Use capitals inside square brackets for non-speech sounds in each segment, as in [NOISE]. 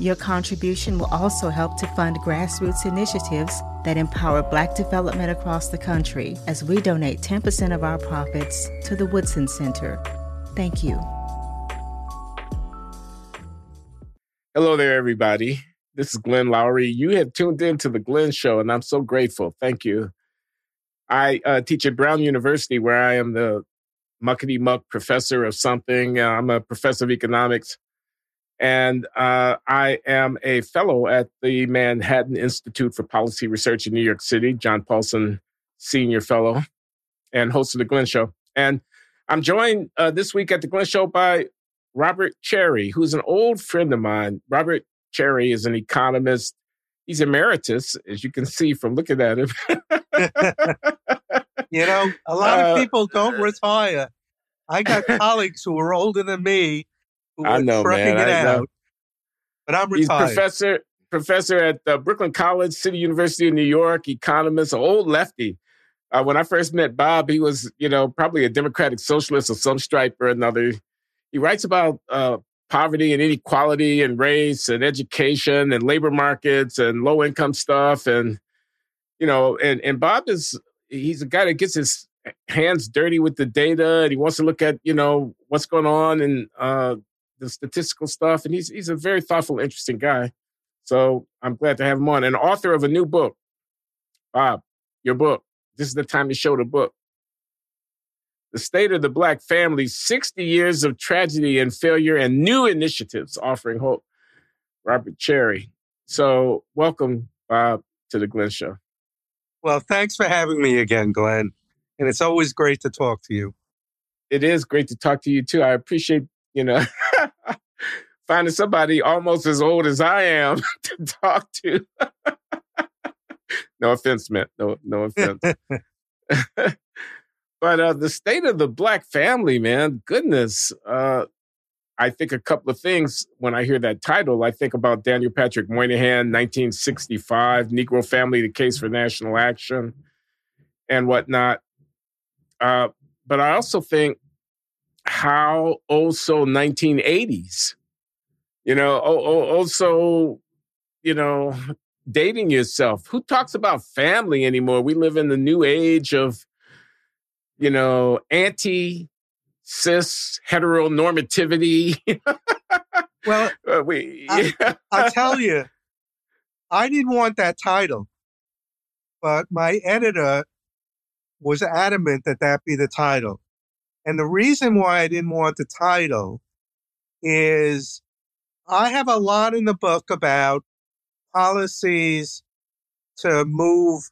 Your contribution will also help to fund grassroots initiatives that empower Black development across the country as we donate 10% of our profits to the Woodson Center. Thank you. Hello there, everybody. This is Glenn Loury. You have tuned in to The Glenn Show, and I'm so grateful. Thank you. I uh, teach at Brown University, where I am the muckety muck professor of something. Uh, I'm a professor of economics and uh, I am a fellow at the Manhattan Institute for Policy Research in New York City, John Paulson Senior Fellow, and host of The Glenn Show. And I'm joined uh, this week at The Glenn Show by Robert Cherry, who's an old friend of mine. Robert Cherry is an economist. He's emeritus, as you can see from looking at him. [LAUGHS] you know, a lot of uh, people don't retire. I got [LAUGHS] colleagues who are older than me I know, man. I know. But I'm retired. He's professor professor at uh, Brooklyn College, City University of New York, economist, old lefty. Uh, when I first met Bob, he was, you know, probably a democratic socialist of some stripe or another. He writes about uh, poverty and inequality and race and education and labor markets and low income stuff. And, you know, and, and Bob is, he's a guy that gets his hands dirty with the data and he wants to look at, you know, what's going on in uh, the statistical stuff, and he's he's a very thoughtful, interesting guy. So I'm glad to have him on. And author of a new book, Bob, your book. This is the time to show the book. The State of the Black Family 60 Years of Tragedy and Failure and New Initiatives Offering Hope. Robert Cherry. So, welcome, Bob, to the Glenn Show. Well, thanks for having me again, Glenn. And it's always great to talk to you. It is great to talk to you, too. I appreciate, you know, [LAUGHS] finding somebody almost as old as I am [LAUGHS] to talk to. [LAUGHS] no offense, man. No, no offense. [LAUGHS] but uh, the state of the black family, man, goodness. Uh, I think a couple of things when I hear that title. I think about Daniel Patrick Moynihan, 1965, Negro Family, the Case for National Action, and whatnot. Uh, but I also think how also 1980s, you know, also, you know, dating yourself. Who talks about family anymore? We live in the new age of, you know, anti cis heteronormativity. well, [LAUGHS] uh, we, I, I'll tell you, I didn't want that title, but my editor was adamant that that be the title. And the reason why I didn't want the title is I have a lot in the book about policies to move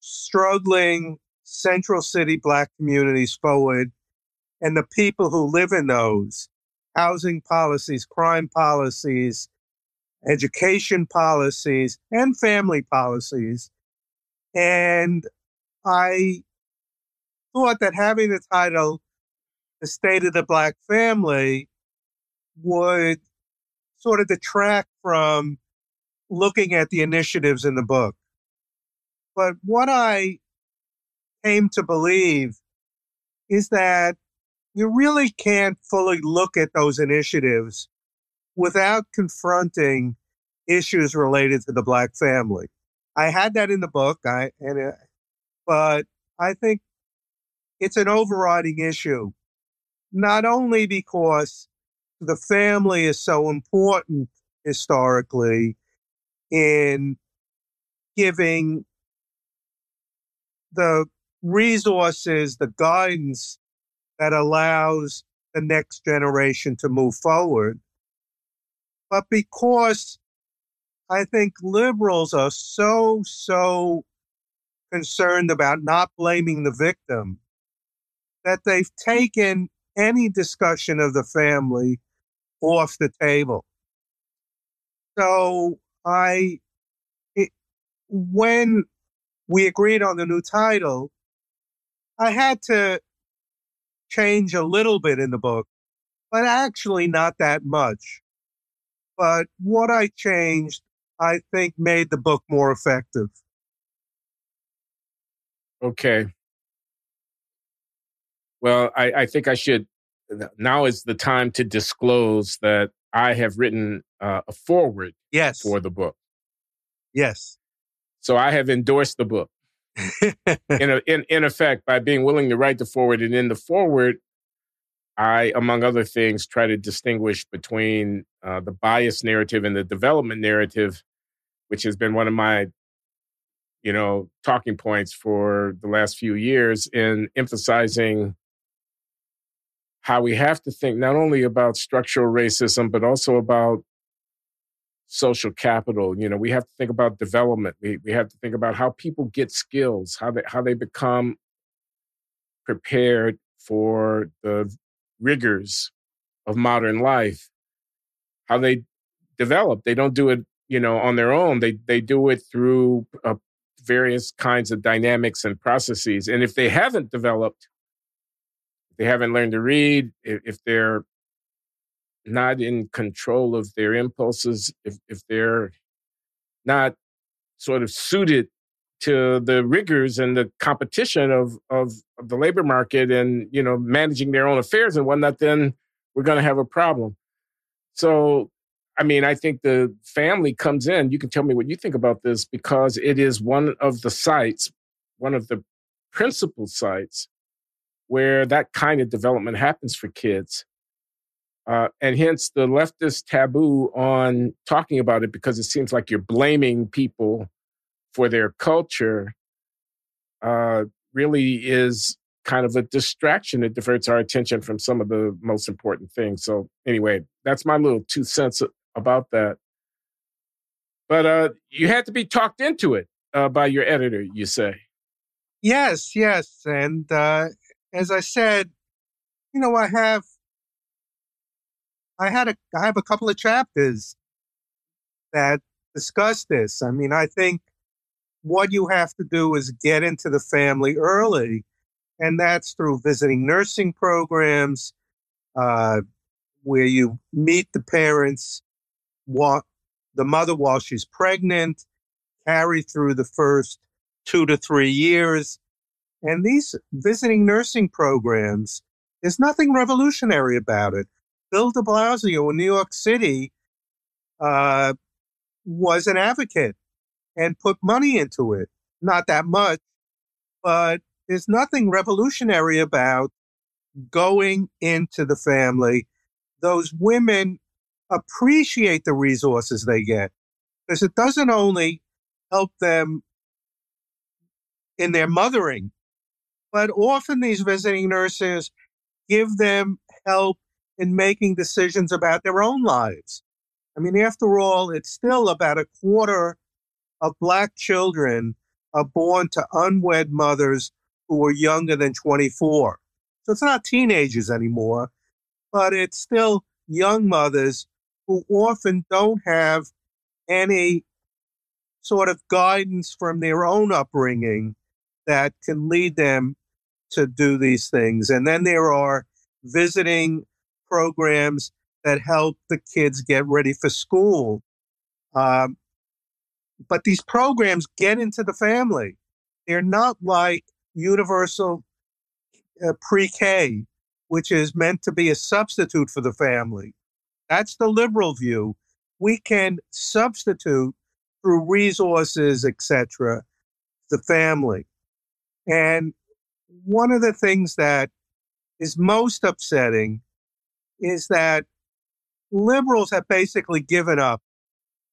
struggling central city black communities forward and the people who live in those housing policies, crime policies, education policies, and family policies. And I thought that having the title The State of the Black Family would sort of detract from looking at the initiatives in the book. But what I came to believe is that you really can't fully look at those initiatives without confronting issues related to the black family. I had that in the book, I and it, but I think it's an overriding issue, not only because the family is so important historically in giving the resources, the guidance that allows the next generation to move forward. But because I think liberals are so, so concerned about not blaming the victim that they've taken any discussion of the family off the table. So I, it, when we agreed on the new title, I had to change a little bit in the book, but actually not that much. But what I changed, I think, made the book more effective. Okay. Well, I, I think I should. Now is the time to disclose that I have written uh, a foreword yes. for the book. Yes. So I have endorsed the book. [LAUGHS] in, a, in in effect, by being willing to write the foreword, and in the foreword, I, among other things, try to distinguish between uh, the bias narrative and the development narrative, which has been one of my, you know, talking points for the last few years in emphasizing how we have to think not only about structural racism, but also about social capital. You know, we have to think about development. We, we have to think about how people get skills, how they, how they become prepared for the rigors of modern life, how they develop. They don't do it, you know, on their own. They, they do it through uh, various kinds of dynamics and processes. And if they haven't developed, they haven't learned to read, if they're not in control of their impulses, if, if they're not sort of suited to the rigors and the competition of, of, of the labor market and, you know, managing their own affairs and whatnot, then we're going to have a problem. So, I mean, I think the family comes in. You can tell me what you think about this because it is one of the sites, one of the principal sites where that kind of development happens for kids. Uh, and hence the leftist taboo on talking about it because it seems like you're blaming people for their culture uh, really is kind of a distraction. It diverts our attention from some of the most important things. So, anyway, that's my little two cents about that. But uh, you had to be talked into it uh, by your editor, you say. Yes, yes. And uh, as I said, you know, I have I had a I have a couple of chapters that discuss this. I mean, I think what you have to do is get into the family early, and that's through visiting nursing programs, uh, where you meet the parents, what the mother while she's pregnant, carry through the first two to three years, and these visiting nursing programs, there's nothing revolutionary about it. Bill de Blasio in New York City uh, was an advocate and put money into it. Not that much, but there's nothing revolutionary about going into the family. Those women appreciate the resources they get because it doesn't only help them in their mothering, but often these visiting nurses give them help in making decisions about their own lives. I mean, after all, it's still about a quarter of Black children are born to unwed mothers who are younger than 24. So it's not teenagers anymore, but it's still young mothers who often don't have any sort of guidance from their own upbringing that can lead them to do these things. And then there are visiting programs that help the kids get ready for school. Um, but these programs get into the family. They're not like universal uh, pre K, which is meant to be a substitute for the family. That's the liberal view. We can substitute through resources, etc., the family. And one of the things that is most upsetting is that liberals have basically given up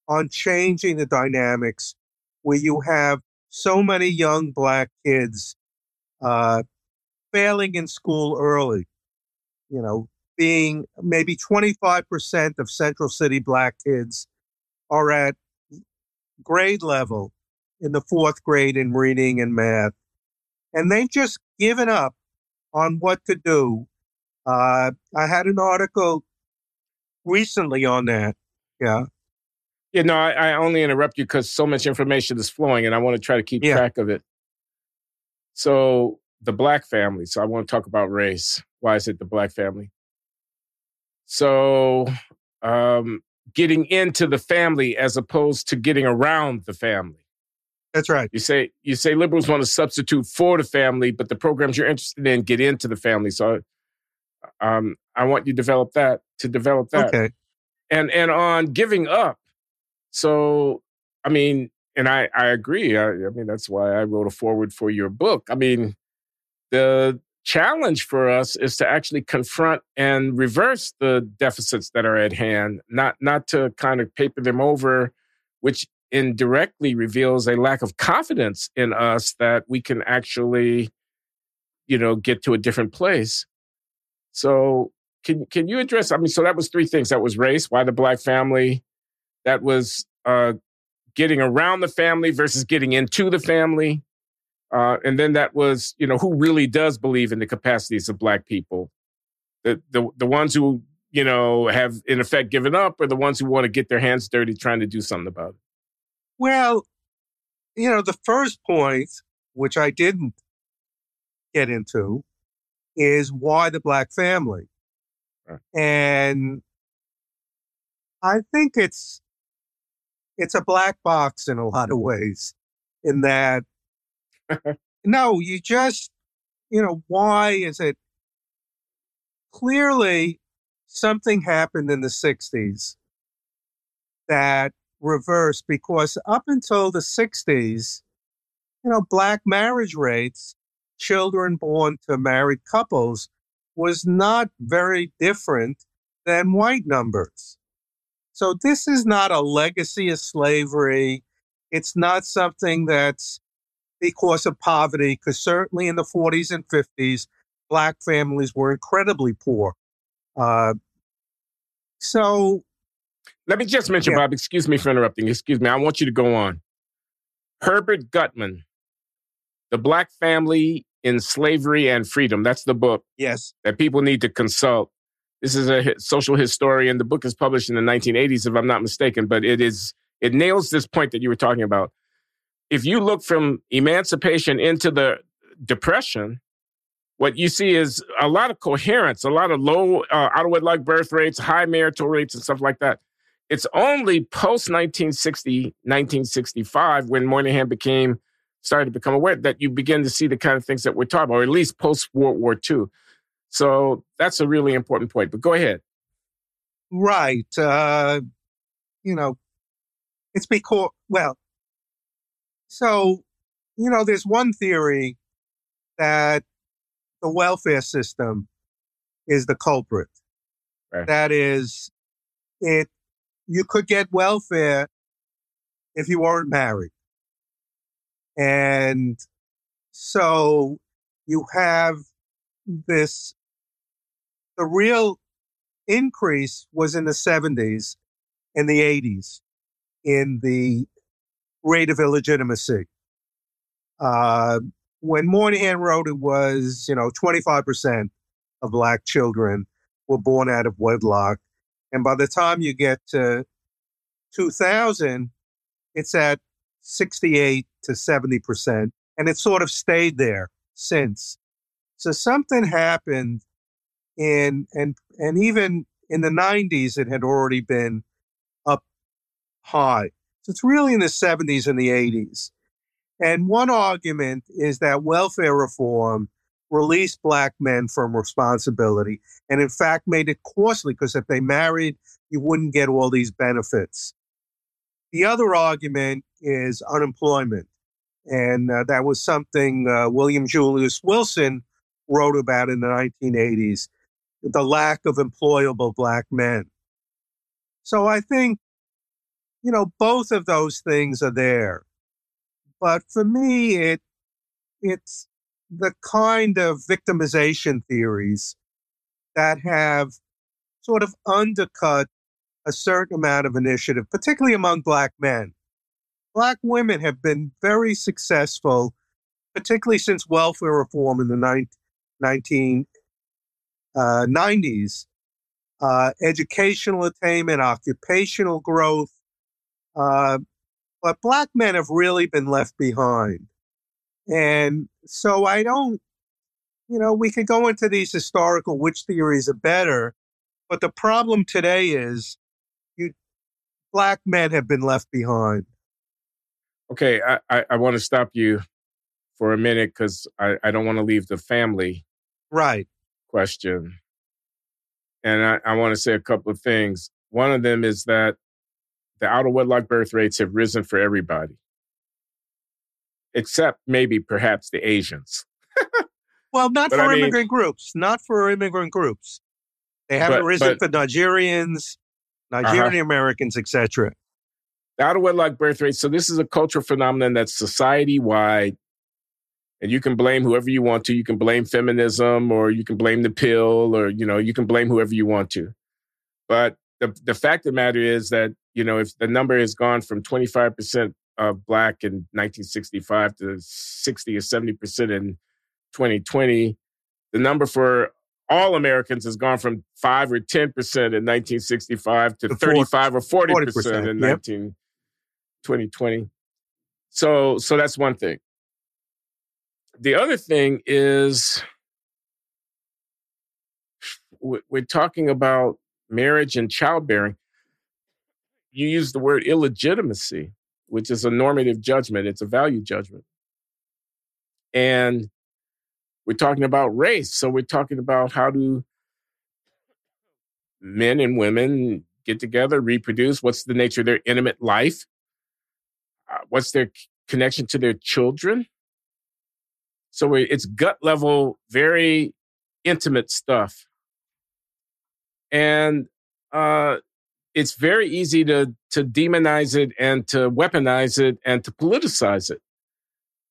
on changing the dynamics where you have so many young black kids uh, failing in school early. You know, being maybe 25% of Central City black kids are at grade level in the fourth grade in reading and math and they've just given up on what to do. Uh, I had an article recently on that. Yeah. Yeah, no, I, I only interrupt you because so much information is flowing and I want to try to keep Yeah. track of it. So, the black family. So, I want to talk about race. Why is it the black family? So, um, getting into the family as opposed to getting around the family. That's right. You say you say liberals want to substitute for the family, but the programs you're interested in get into the family. So, um, I want you to develop that to develop that Okay. and and on giving up. So, I mean, and I I agree. I, I mean, that's why I wrote a foreword for your book. I mean, the challenge for us is to actually confront and reverse the deficits that are at hand, not not to kind of paper them over, which indirectly reveals a lack of confidence in us that we can actually, you know, get to a different place. So can can you address? I mean, so that was three things. That was race, why the black family. That was uh, getting around the family versus getting into the family, uh, and then that was you know who really does believe in the capacities of black people, the the the ones who you know have in effect given up, or the ones who want to get their hands dirty trying to do something about it. Well, you know, the first point, which I didn't get into, is why the black family. Right. And I think it's it's a black box in a lot of ways in that [LAUGHS] no, you just you know, why is it clearly something happened in the 60s that reversed because up until the 60s, you know, black marriage rates, children born to married couples, was not very different than white numbers. So this is not a legacy of slavery. It's not something that's because of poverty, because certainly in the 40s and 50s, black families were incredibly poor. Uh, so Let me just mention, Yeah. Bob. Excuse me for interrupting. Excuse me. I want you to go on. Herbert Gutman, "The Black Family in Slavery and Freedom." That's the book. yes, that people need to consult. This is a social historian. The book is published in the 1980s, if I'm not mistaken, but it is it nails this point that you were talking about. If you look from emancipation into the depression, what you see is a lot of coherence, a lot of low uh, out of wedlock birth rates, high marital rates, and stuff like that. It's only post 1960, 1965, when Moynihan became started to become aware that you begin to see the kind of things that we're talking about, or at least post World War II. So that's a really important point. But go ahead. right. Uh, you know, it's because, well, so, you know, there's one theory that the welfare system is the culprit. Right. That is, it, you could get welfare if you weren't married. And so you have this, the real increase was in the 70s and the 80s in the rate of illegitimacy. Uh, when Moynihan wrote it was, you know, 25% of black children were born out of wedlock. And by the time you get to 2000, it's at 68 to 70%. And it sort of stayed there since. So something happened in, and, and even in the 90s, it had already been up high. So it's really in the 70s and the 80s. And one argument is that welfare reform released black men from responsibility and, in fact, made it costly because if they married, you wouldn't get all these benefits. The other argument is unemployment. And uh, that was something uh, William Julius Wilson wrote about in the 1980s the lack of employable black men. So I think, you know, both of those things are there. But for me, it it's the kind of victimization theories that have sort of undercut a certain amount of initiative, particularly among black men. Black women have been very successful, particularly since welfare reform in the 19, 1990s. Uh, educational attainment, occupational growth, Uh, but black men have really been left behind. And so I don't, you know, we could go into these historical which theories are better, but the problem today is you black men have been left behind. Okay, I, I, I want to stop you for a minute because I, I don't want to leave the family right question. And I, I want to say a couple of things. One of them is that the out of wedlock birth rates have risen for everybody, except maybe perhaps the Asians. well, not but for I immigrant mean, groups. Not for immigrant groups. They haven't but, risen but, for Nigerians, uh-huh. Nigerian uh-huh. Americans, etc. Out of wedlock birth rate. So this is a cultural phenomenon that's society wide. And you can blame whoever you want to. You can blame feminism or you can blame the pill or, you know, you can blame whoever you want to. But the, the fact of the matter is that, you know, if the number has gone from 25% of black in 1965 to 60 or 70% in 2020, the number for all Americans has gone from 5 or 10% in 1965 to 35 or 40%, 40% in yep. 19, 2020. So, so that's one thing. The other thing is we're talking about marriage and childbearing. You use the word illegitimacy, which is a normative judgment, it's a value judgment. And we're talking about race. So we're talking about how do men and women get together, reproduce? What's the nature of their intimate life? Uh, what's their connection to their children? So it's gut level, very intimate stuff. And uh, it's very easy to, to demonize it and to weaponize it and to politicize it.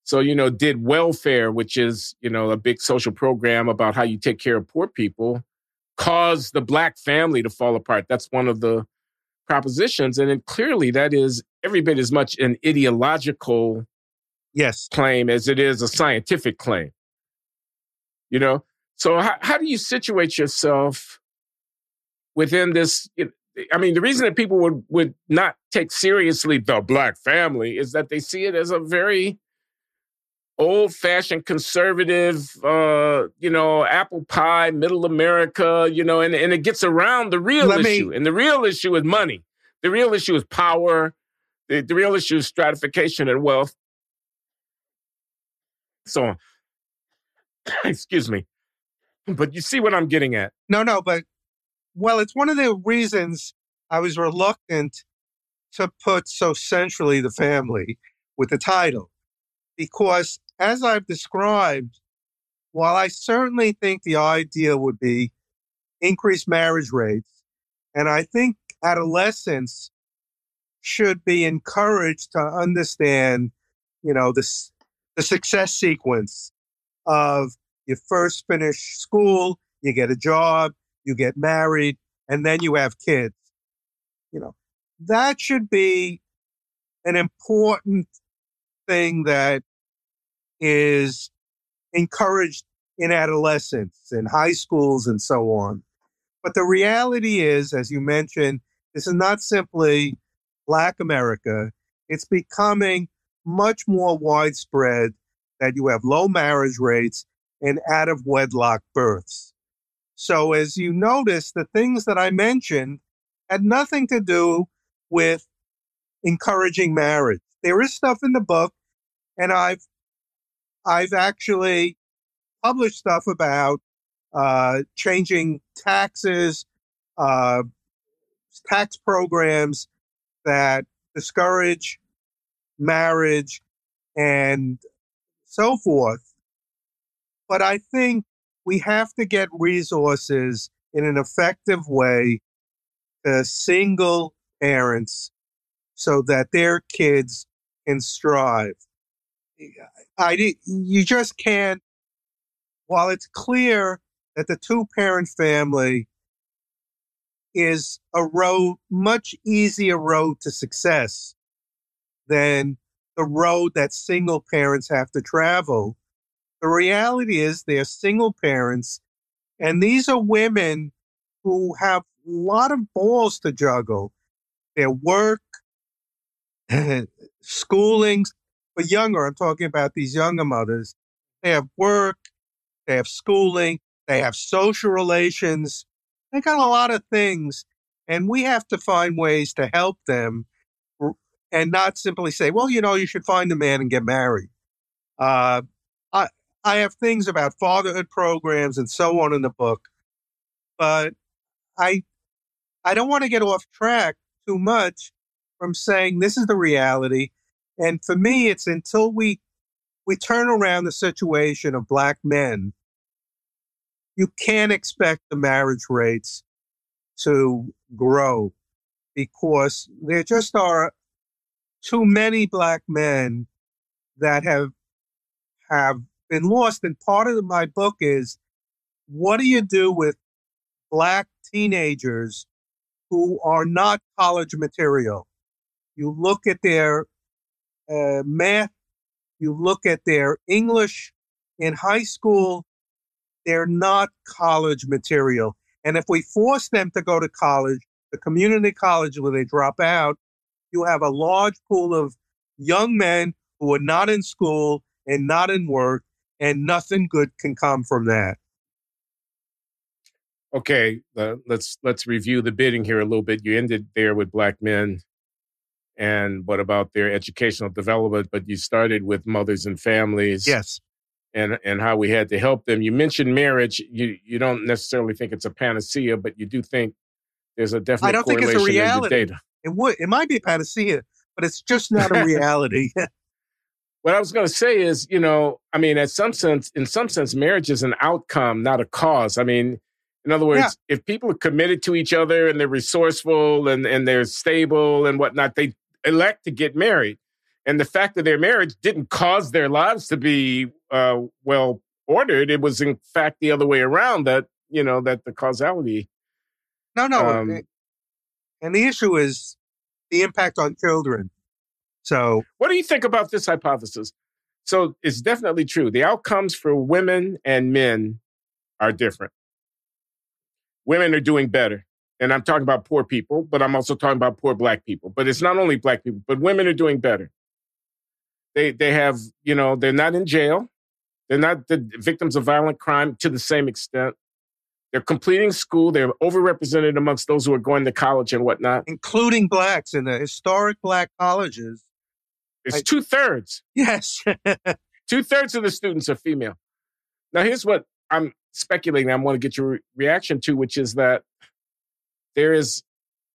So, you know, did welfare, which is, you know, a big social program about how you take care of poor people, cause the black family to fall apart? That's one of the propositions. And then clearly that is every bit as much an ideological yes claim as it is a scientific claim. You know, so how, how do you situate yourself within this? I mean, the reason that people would would not take seriously the black family is that they see it as a very old fashioned conservative, uh, you know, apple pie, middle America, you know, and, and it gets around the real Let issue. Me... And the real issue is money. The real issue is power. The, the real issue is stratification and wealth so on. [COUGHS] Excuse me. But you see what I'm getting at. No, no, but well, it's one of the reasons I was reluctant to put so centrally the family with the title. Because as I've described, while I certainly think the idea would be increased marriage rates, and I think adolescents should be encouraged to understand, you know, this the success sequence of you first finish school, you get a job, you get married, and then you have kids. You know, that should be an important thing that is encouraged in adolescence, in high schools, and so on. But the reality is, as you mentioned, this is not simply Black America. It's becoming much more widespread that you have low marriage rates and out of wedlock births. So, as you notice, the things that I mentioned had nothing to do with encouraging marriage. There is stuff in the book, and I've I've actually published stuff about uh, changing taxes, uh, tax programs that discourage marriage, and so forth. But I think we have to get resources in an effective way to single parents so that their kids can strive. I, you just can't, while it's clear that the two parent family is a road, much easier road to success than the road that single parents have to travel. The reality is they're single parents, and these are women who have a lot of balls to juggle their work, [LAUGHS] schooling for younger. I'm talking about these younger mothers. They have work, they have schooling, they have social relations. They got a lot of things, and we have to find ways to help them and not simply say, well, you know, you should find a man and get married. Uh, I, I have things about fatherhood programs and so on in the book, but I, I don't want to get off track too much from saying this is the reality. And for me, it's until we, we turn around the situation of black men, you can't expect the marriage rates to grow because there just are too many black men that have have been lost. And part of my book is what do you do with black teenagers who are not college material? You look at their uh, math, you look at their English in high school, they're not college material. And if we force them to go to college, the community college where they drop out, you have a large pool of young men who are not in school and not in work, and nothing good can come from that. Okay, uh, let's let's review the bidding here a little bit. You ended there with black men, and what about their educational development? But you started with mothers and families. Yes, and and how we had to help them. You mentioned marriage. You you don't necessarily think it's a panacea, but you do think there's a definite I don't correlation think it's a reality. the data. It would. It might be a panacea, but it's just not a [LAUGHS] reality. [LAUGHS] what I was going to say is, you know, I mean, at some sense, in some sense, marriage is an outcome, not a cause. I mean, in other words, yeah. if people are committed to each other and they're resourceful and, and they're stable and whatnot, they elect to get married. And the fact that their marriage didn't cause their lives to be uh, well ordered, it was in fact the other way around that, you know, that the causality. No, no. Um, and the issue is the impact on children. So, what do you think about this hypothesis? So, it's definitely true. The outcomes for women and men are different. Women are doing better. And I'm talking about poor people, but I'm also talking about poor black people. But it's not only black people, but women are doing better. They they have, you know, they're not in jail. They're not the victims of violent crime to the same extent. They're completing school. They're overrepresented amongst those who are going to college and whatnot, including blacks in the historic black colleges. It's two thirds. Yes, [LAUGHS] two thirds of the students are female. Now, here's what I'm speculating. I want to get your re- reaction to, which is that there is,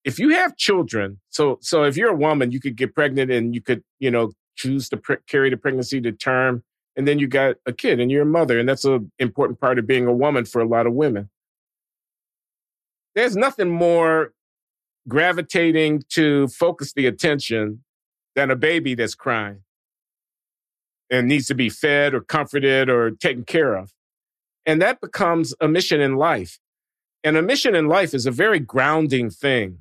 if you have children, so so if you're a woman, you could get pregnant and you could, you know, choose to pre- carry the pregnancy to term, and then you got a kid and you're a mother, and that's an important part of being a woman for a lot of women there's nothing more gravitating to focus the attention than a baby that's crying and needs to be fed or comforted or taken care of. And that becomes a mission in life. And a mission in life is a very grounding thing.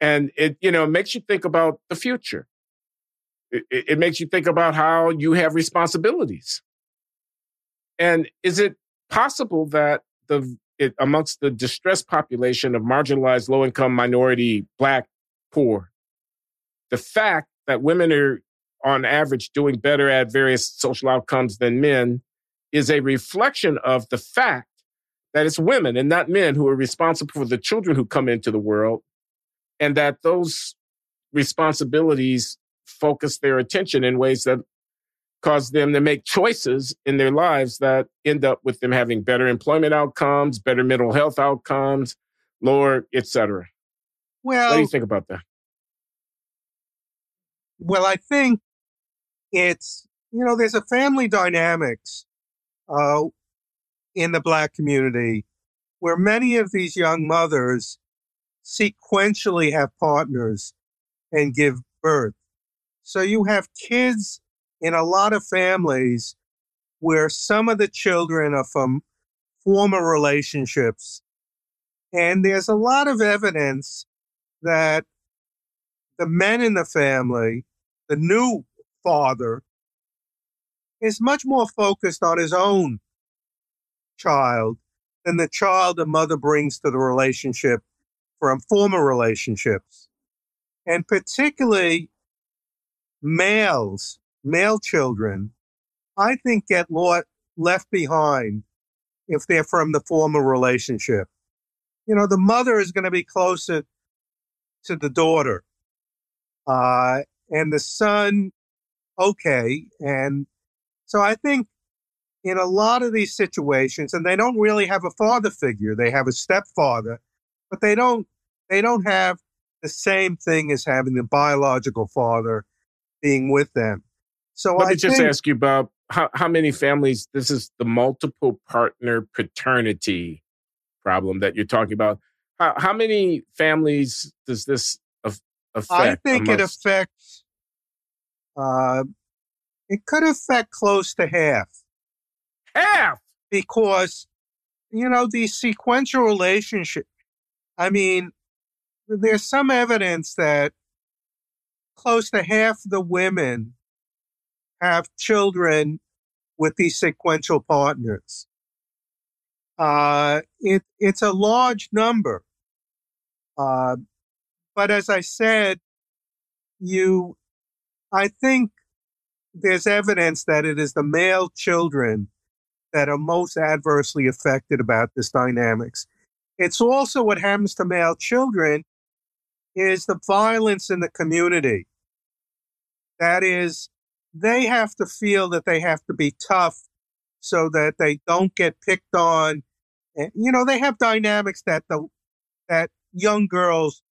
And it, you know, makes you think about the future. It, it makes you think about how you have responsibilities. And is it possible that the it, amongst the distressed population of marginalized, low income, minority, black, poor, the fact that women are on average doing better at various social outcomes than men is a reflection of the fact that it's women and not men who are responsible for the children who come into the world, and that those responsibilities focus their attention in ways that cause them to make choices in their lives that end up with them having better employment outcomes, better mental health outcomes, lower, etc. Well, what do you think about that? Well, I think it's you know there's a family dynamics uh, in the black community where many of these young mothers sequentially have partners and give birth. So you have kids in a lot of families where some of the children are from former relationships. And there's a lot of evidence that the men in the family, the new father, is much more focused on his own child than the child the mother brings to the relationship from former relationships. And particularly males, male children, I think get left behind if they're from the former relationship. You know, the mother is going to be closer to the daughter, uh, and the son, okay. And so I think in a lot of these situations, and they don't really have a father figure, they have a stepfather, but they don't they don't have the same thing as having the biological father being with them. So let I me just think, ask you, Bob, how, how many families this is the multiple partner paternity problem that you're talking about? How, how many families does this affect? I think it affects. Uh, it could affect close to half half. because, you know, these sequential relationships. I mean, there's some evidence that close to half the women have children with these sequential partners. Uh, it, it's a large number. Uh, but as I said, you, I think there's evidence that it is the male children that are most adversely affected about this dynamics. It's also what happens to male children is the violence in the community. That is, they have to feel that they have to be tough so that they don't get picked on. And, you know, they have dynamics that the that young girls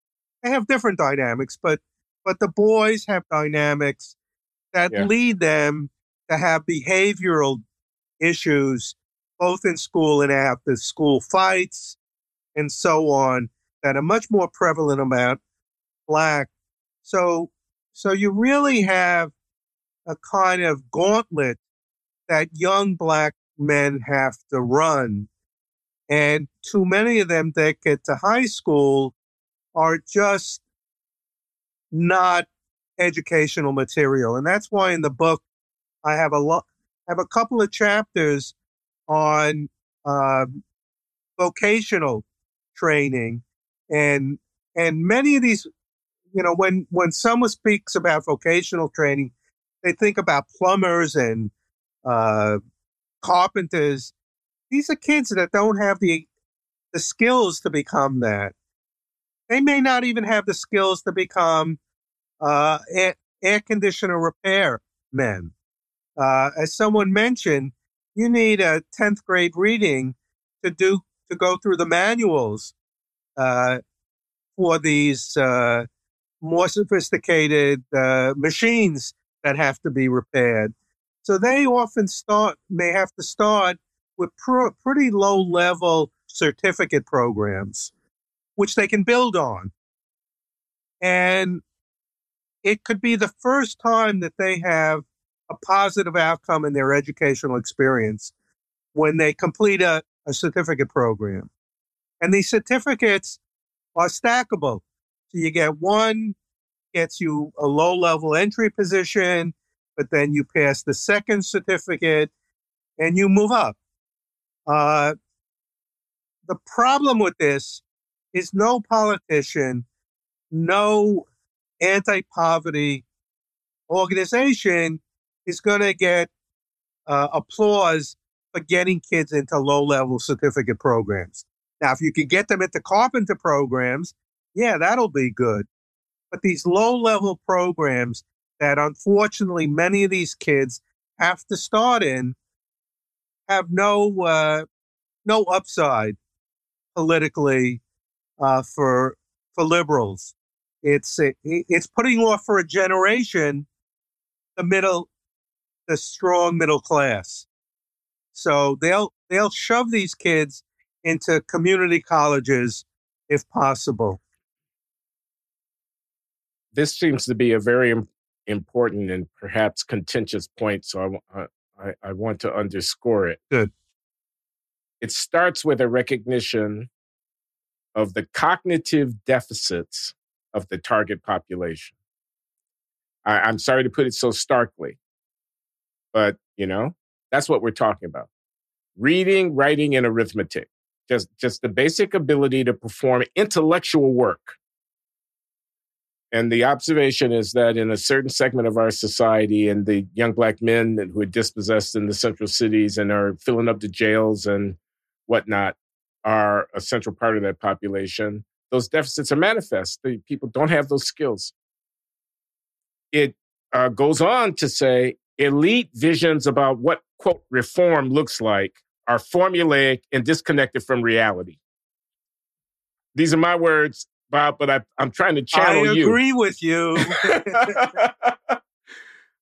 they have different dynamics, but but the boys have dynamics that Yeah. lead them to have behavioral issues both in school and after school fights and so on that are much more prevalent about black. So so you really have a kind of gauntlet that young black men have to run. And too many of them that get to high school are just not educational material. And that's why in the book I have a lot have a couple of chapters on um, vocational training. And and many of these you know when when someone speaks about vocational training they think about plumbers and uh, carpenters. These are kids that don't have the the skills to become that they may not even have the skills to become uh, air, air conditioner repair men uh, as someone mentioned you need a 10th grade reading to do to go through the manuals uh, for these uh, more sophisticated uh, machines that have to be repaired. So they often start may have to start with pr- pretty low level certificate programs, which they can build on, and it could be the first time that they have a positive outcome in their educational experience when they complete a, a certificate program. And these certificates are stackable. So you get one, gets you a low level entry position, but then you pass the second certificate and you move up. Uh, the problem with this is no politician, no anti poverty organization is going to get uh, applause for getting kids into low level certificate programs. Now, if you can get them into carpenter programs, yeah, that'll be good. But these low level programs that unfortunately many of these kids have to start in have no uh, no upside politically uh, for for liberals. It's it's putting off for a generation the middle the strong middle class. So they'll they'll shove these kids into community colleges if possible. This seems to be a very important and perhaps contentious point, so I, I, I want to underscore it. Good. It starts with a recognition of the cognitive deficits of the target population. I, I'm sorry to put it so starkly, but you know that's what we're talking about: reading, writing, and arithmetic. Just, just the basic ability to perform intellectual work. And the observation is that in a certain segment of our society, and the young black men who are dispossessed in the central cities and are filling up the jails and whatnot, are a central part of that population. Those deficits are manifest. The people don't have those skills. It uh, goes on to say elite visions about what, quote, reform looks like are formulaic and disconnected from reality. These are my words, Bob, but I, am trying to channel you. I agree you. with you. [LAUGHS]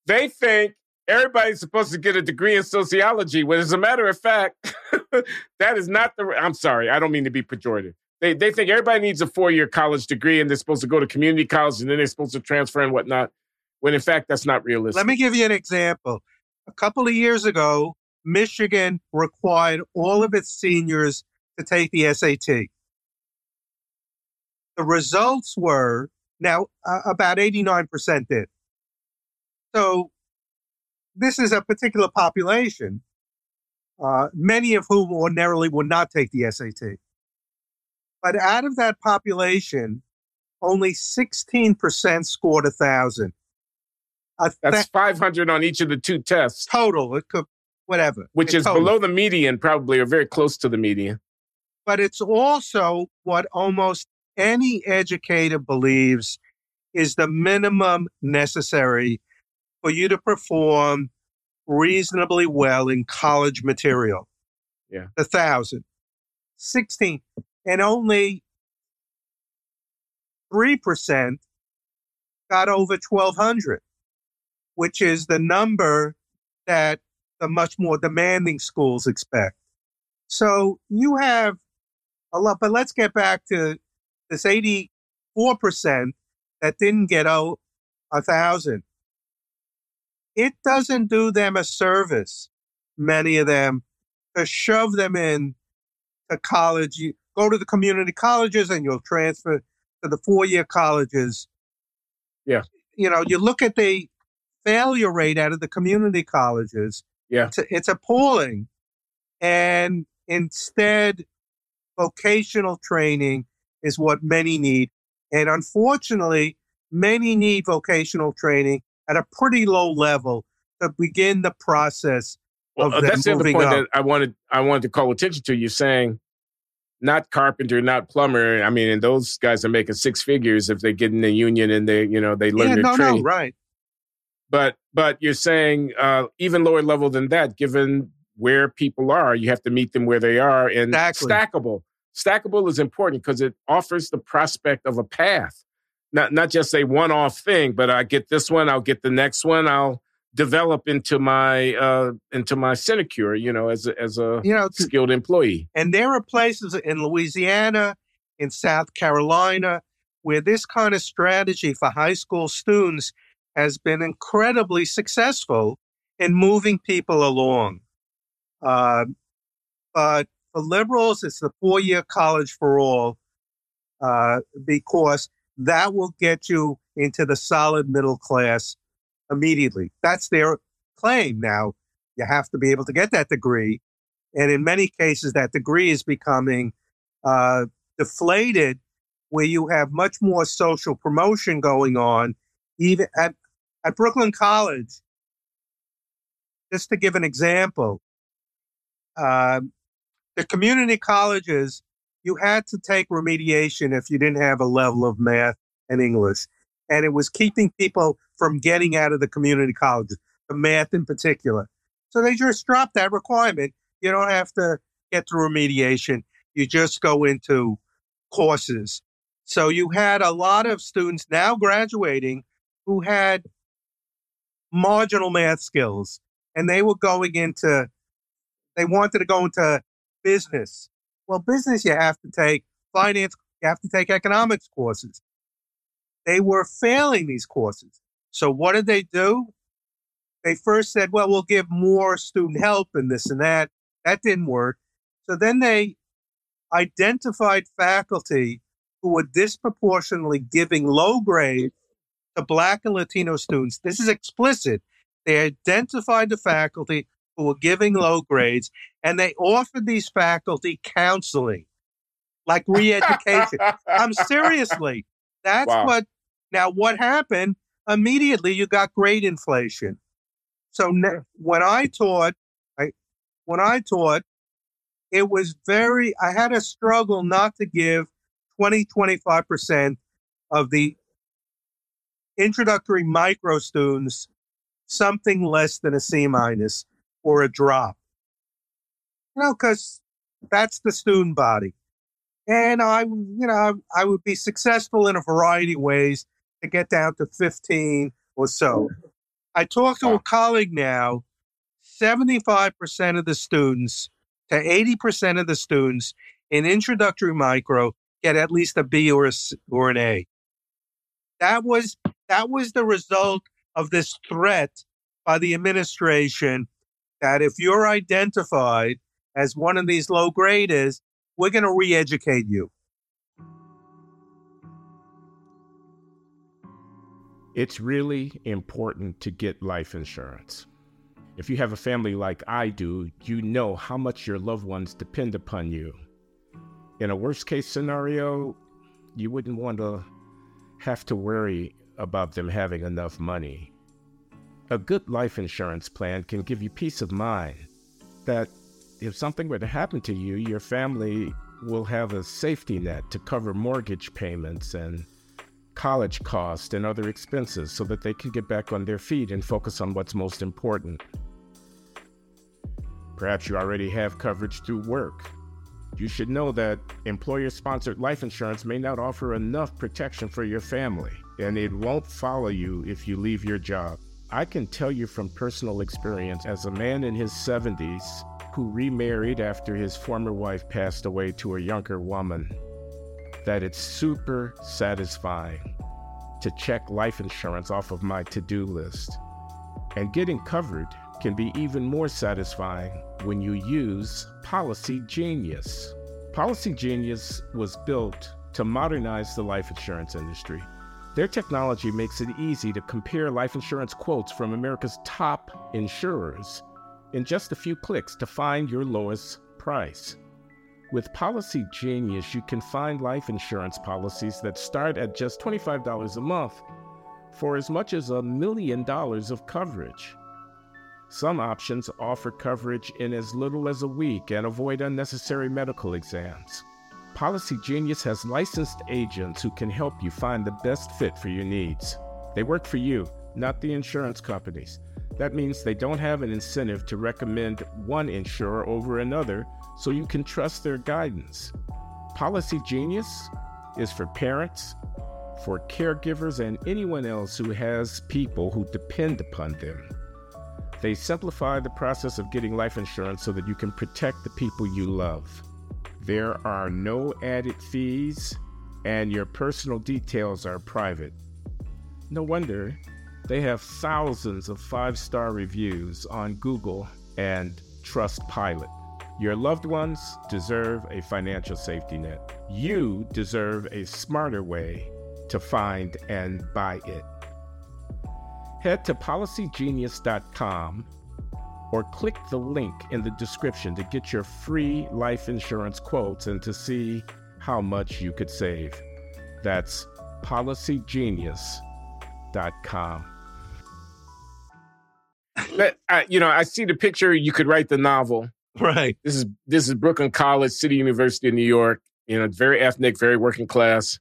they think everybody's supposed to get a degree in sociology, when as a matter of fact, [LAUGHS] that is not the. I'm sorry, I don't mean to be pejorative. They, they think everybody needs a four year college degree and they're supposed to go to community college and then they're supposed to transfer and whatnot when in fact that's not realistic. Let me give you an example. A couple of years ago, Michigan required all of its seniors to take the SAT. The results were now uh, about 89% did. So this is a particular population, uh, many of whom ordinarily would not take the SAT. But out of that population, only 16% scored a thousand. That's 500 on each of the two tests. Total. It could, whatever. Which is total. below the median, probably, or very close to the median. But it's also what almost any educator believes is the minimum necessary for you to perform reasonably well in college material. Yeah. A thousand. 16. And only 3% got over 1200 which is the number that the much more demanding schools expect. So you have a lot, but let's get back to this 84% that didn't get out a thousand. It doesn't do them a service, many of them, to shove them in to college. You go to the community colleges and you'll transfer to the four year colleges. Yeah. You know, you look at the failure rate out of the community colleges. Yeah. It's, it's appalling. And instead, vocational training is what many need. And unfortunately, many need vocational training at a pretty low level to begin the process well, of that's the other point up. that I wanted I wanted to call attention to. You saying not carpenter, not plumber. I mean, and those guys are making six figures if they get in the union and they, you know, they learn yeah, their no, trade. No, right. But but you're saying uh, even lower level than that, given where people are, you have to meet them where they are. And exactly. stackable, stackable is important because it offers the prospect of a path, not not just a one-off thing. But I get this one, I'll get the next one, I'll develop into my uh, into my sinecure, you know, as a, as a you know, skilled employee. And there are places in Louisiana, in South Carolina, where this kind of strategy for high school students has been incredibly successful in moving people along. Uh, but for liberals, it's the four year college for all uh, because that will get you into the solid middle class immediately. That's their claim. Now, you have to be able to get that degree. And in many cases, that degree is becoming uh, deflated where you have much more social promotion going on, even at at Brooklyn College, just to give an example, uh, the community colleges, you had to take remediation if you didn't have a level of math and English. And it was keeping people from getting out of the community colleges, the math in particular. So they just dropped that requirement. You don't have to get through remediation. You just go into courses. So you had a lot of students now graduating who had marginal math skills and they were going into they wanted to go into business well business you have to take finance you have to take economics courses. They were failing these courses. So what did they do? They first said well we'll give more student help and this and that. That didn't work. So then they identified faculty who were disproportionately giving low grades to Black and Latino students. This is explicit. They identified the faculty who were giving low grades, and they offered these faculty counseling, like re-education. I'm seriously. That's wow. what Now, what happened? Immediately, you got grade inflation. So ne- when I taught, I, when I taught, it was very, I had a struggle not to give 20, 25% of the introductory micro students something less than a C minus or a drop. You know, because that's the student body. And I, you know, I would be successful in a variety of ways to get down to 15 or so. I talked to a colleague now, 75% of the students to 80% of the students in introductory micro get at least a B or a, or an A. That was that was the result of this threat by the administration that if you're identified as one of these low graders, we're going to re-educate you. It's really important to get life insurance. If you have a family like I do, you know how much your loved ones depend upon you. In a worst case scenario, you wouldn't want to have to worry about them having enough money. A good life insurance plan can give you peace of mind that if something were to happen to you, your family will have a safety net to cover mortgage payments and college costs and other expenses so that they can get back on their feet and focus on what's most important. Perhaps you already have coverage through work. You should know that employer sponsored life insurance may not offer enough protection for your family, and it won't follow you if you leave your job. I can tell you from personal experience as a man in his 70s who remarried after his former wife passed away to a younger woman that it's super satisfying to check life insurance off of my to do list. And getting covered can be even more satisfying when you use Policygenius. Policy Genius was built to modernize the life insurance industry. Their technology makes it easy to compare life insurance quotes from America's top insurers in just a few clicks to find your lowest price. With Policygenius, you can find life insurance policies that start at just $25 a month for as much as a million dollars of coverage. Some options offer coverage in as little as a week and avoid unnecessary medical exams. Policygenius has licensed agents who can help you find the best fit for your needs. They work for you, not the insurance companies. That means they don't have an incentive to recommend one insurer over another so you can trust their guidance. Policygenius is for parents, for caregivers, and anyone else who has people who depend upon them. They simplify the process of getting life insurance so that you can protect the people you love. There are no added fees, and your personal details are private. No wonder they have thousands of five star reviews on Google and Trustpilot. Your loved ones deserve a financial safety net. You deserve a smarter way to find and buy it. Head to policygenius.com or click the link in the description to get your free life insurance quotes and to see how much you could save. That's policygenius.com. But, uh, you know, I see the picture. You could write the novel. Right. This is this is Brooklyn College, City University of New York. You know, very ethnic, very working class.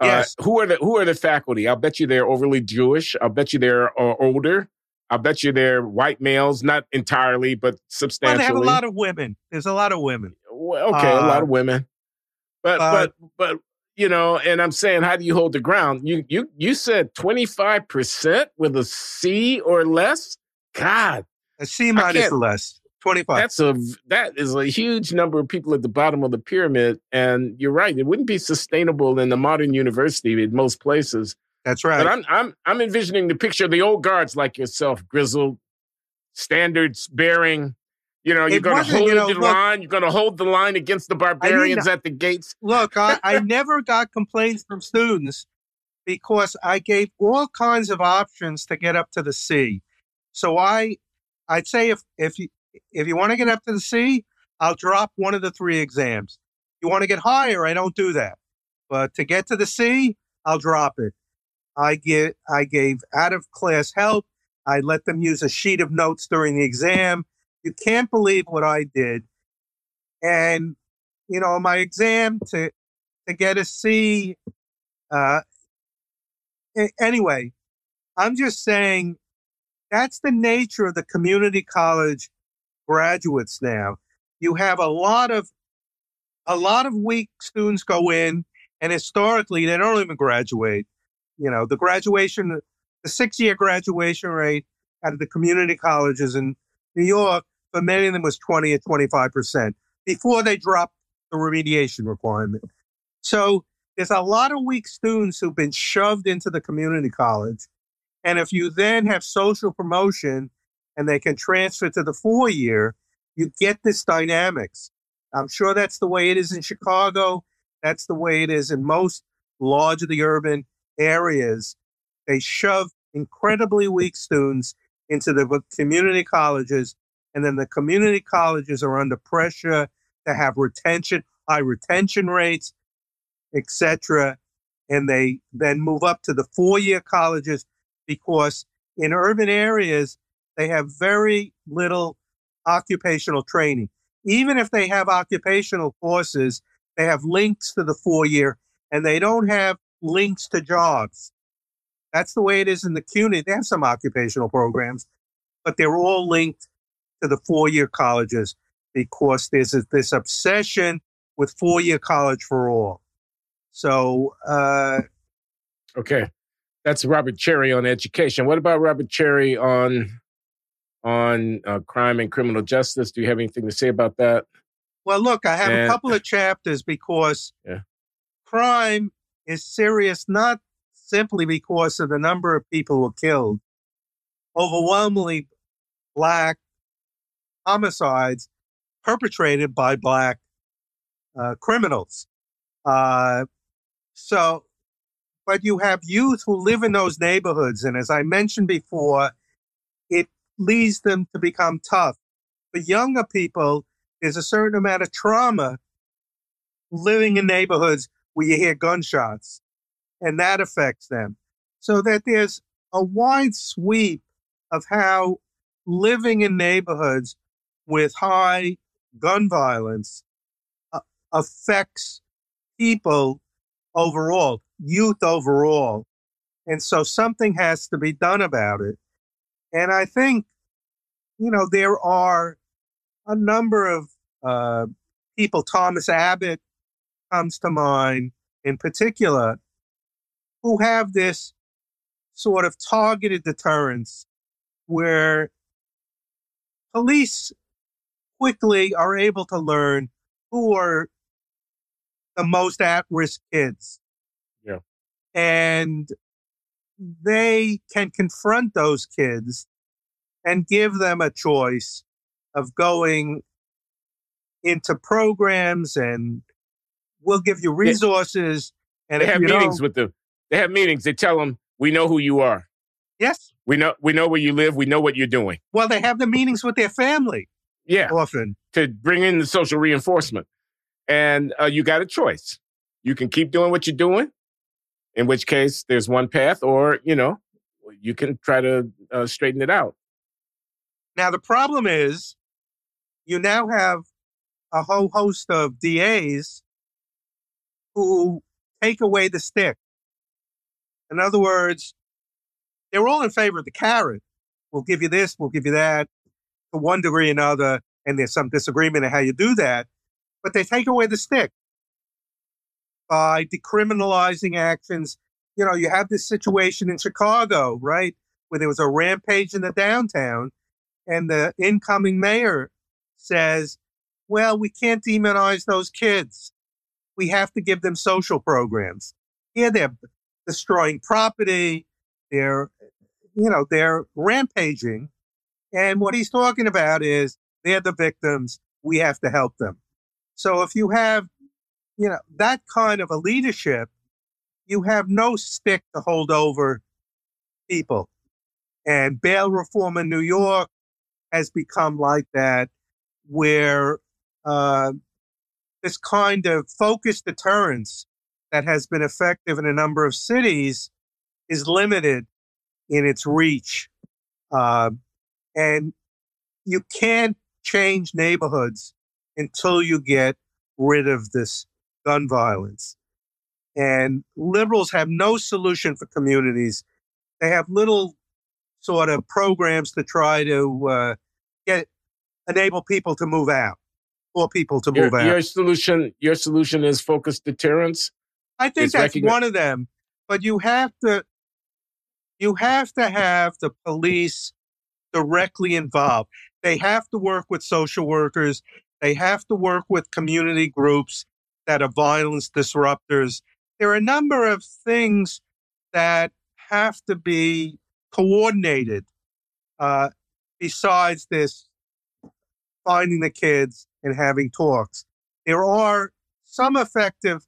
Uh, Yes. who are the Who are the faculty? I'll bet you they're overly Jewish. I'll bet you they're uh, older. I'll bet you they're white males, not entirely, but substantially. Well, they have a lot of women. There's a lot of women. Well, okay, a lot Uh, of women, but uh, but but you know, and I'm saying, how do you hold the ground? You you you said 25 percent with a C or less. God, A C minus less. 25. that's a that is a huge number of people at the bottom of the pyramid, and you're right. It wouldn't be sustainable in the modern university in most places. That's right. But I'm I'm I'm envisioning the picture of the old guards like yourself, grizzled, standards bearing. You know, you're going to hold you know, the look- line. You're going to hold the line against the barbarians at the gates. Look, I, I [LAUGHS] never got complaints from students because I gave all kinds of options to get up to the C. So I, I'd say if if you if you want to get up to the C, I'll drop one of the three exams. You want to get higher, I don't do that. But to get to the C, I'll drop it. I get I gave out of class help. I let them use a sheet of notes during the exam. You can't believe what I did. And you know, my exam to to get a C. Uh, anyway, I'm just saying that's the nature of the community college graduates now. You have a lot of a lot of weak students go in, and historically they don't even graduate. You know, the graduation, the six year graduation rate out of the community colleges in New York for many of them was 20 or 25 percent before they dropped the remediation requirement. So there's a lot of weak students who've been shoved into the community college. And if you then have social promotion and they can transfer to the four year, you get this dynamics. I'm sure that's the way it is in Chicago. That's the way it is in most large of the urban areas. They shove incredibly weak students into the community colleges, and then the community colleges are under pressure to have retention, high retention rates, etc. And they then move up to the four-year colleges because in urban areas they have very little occupational training. Even if they have occupational courses, they have links to the four-year, and they don't have links to jobs. That's the way it is in the CUNY. They have some occupational programs, but they're all linked to the four-year colleges because there's this obsession with four-year college for all. So, uh, okay, that's Robert Cherry on education. What about Robert Cherry on on uh, crime and criminal justice? Do you have anything to say about that? Well, look, I have and, a couple of chapters because yeah. crime is serious not simply because of the number of people who were killed. Overwhelmingly, black homicides perpetrated by black uh, criminals. Uh, so, but you have youth who live in those neighborhoods. And as I mentioned before, it leads them to become tough. For younger people, there's a certain amount of trauma living in neighborhoods where you hear gunshots, and that affects them. So that there's a wide sweep of how living in neighborhoods with high gun violence uh, affects people overall, youth overall. And so something has to be done about it. And I think, you know, there are a number of uh, people, Thomas Abt comes to mind in particular, who have this sort of targeted deterrence where police quickly are able to learn who are the most at risk kids. Yeah. And they can confront those kids and give them a choice of going into programs and we'll give you resources. Yeah. And they have meetings with them. They have meetings. They tell them, we know who you are. Yes. We know we know where you live. We know what you're doing. Well, they have the meetings with their family. Yeah. Often. To bring in the social reinforcement and uh, you got a choice. You can keep doing what you're doing, in which case there's one path, or you know, you can try to uh, straighten it out. Now the problem is, you now have a whole host of DAs who take away the stick. In other words, they're all in favor of the carrot. We'll give you this, we'll give you that, to one degree or another, and there's some disagreement on how you do that but they take away the stick by decriminalizing actions. You know, you have this situation in Chicago, right, where there was a rampage in the downtown, and the incoming mayor says, well, we can't demonize those kids. We have to give them social programs. Yeah, they're destroying property. They're, you know, they're rampaging. And what he's talking about is they're the victims. We have to help them. So if you have, you know, that kind of a leadership, you have no stick to hold over people. And bail reform in New York has become like that, where uh, this kind of focused deterrence that has been effective in a number of cities is limited in its reach. Uh, and you can't change neighborhoods until you get rid of this gun violence. And liberals have no solution for communities. They have little sort of programs to try to uh, get enable people to move out or people to move your, out. Your solution, your solution is focused deterrence. I think that's one of them. But you have to you have to have the police directly involved. They have to work with social workers. They have to work with community groups that are violence disruptors. There are a number of things that have to be coordinated uh, besides this finding the kids and having talks. There are some effective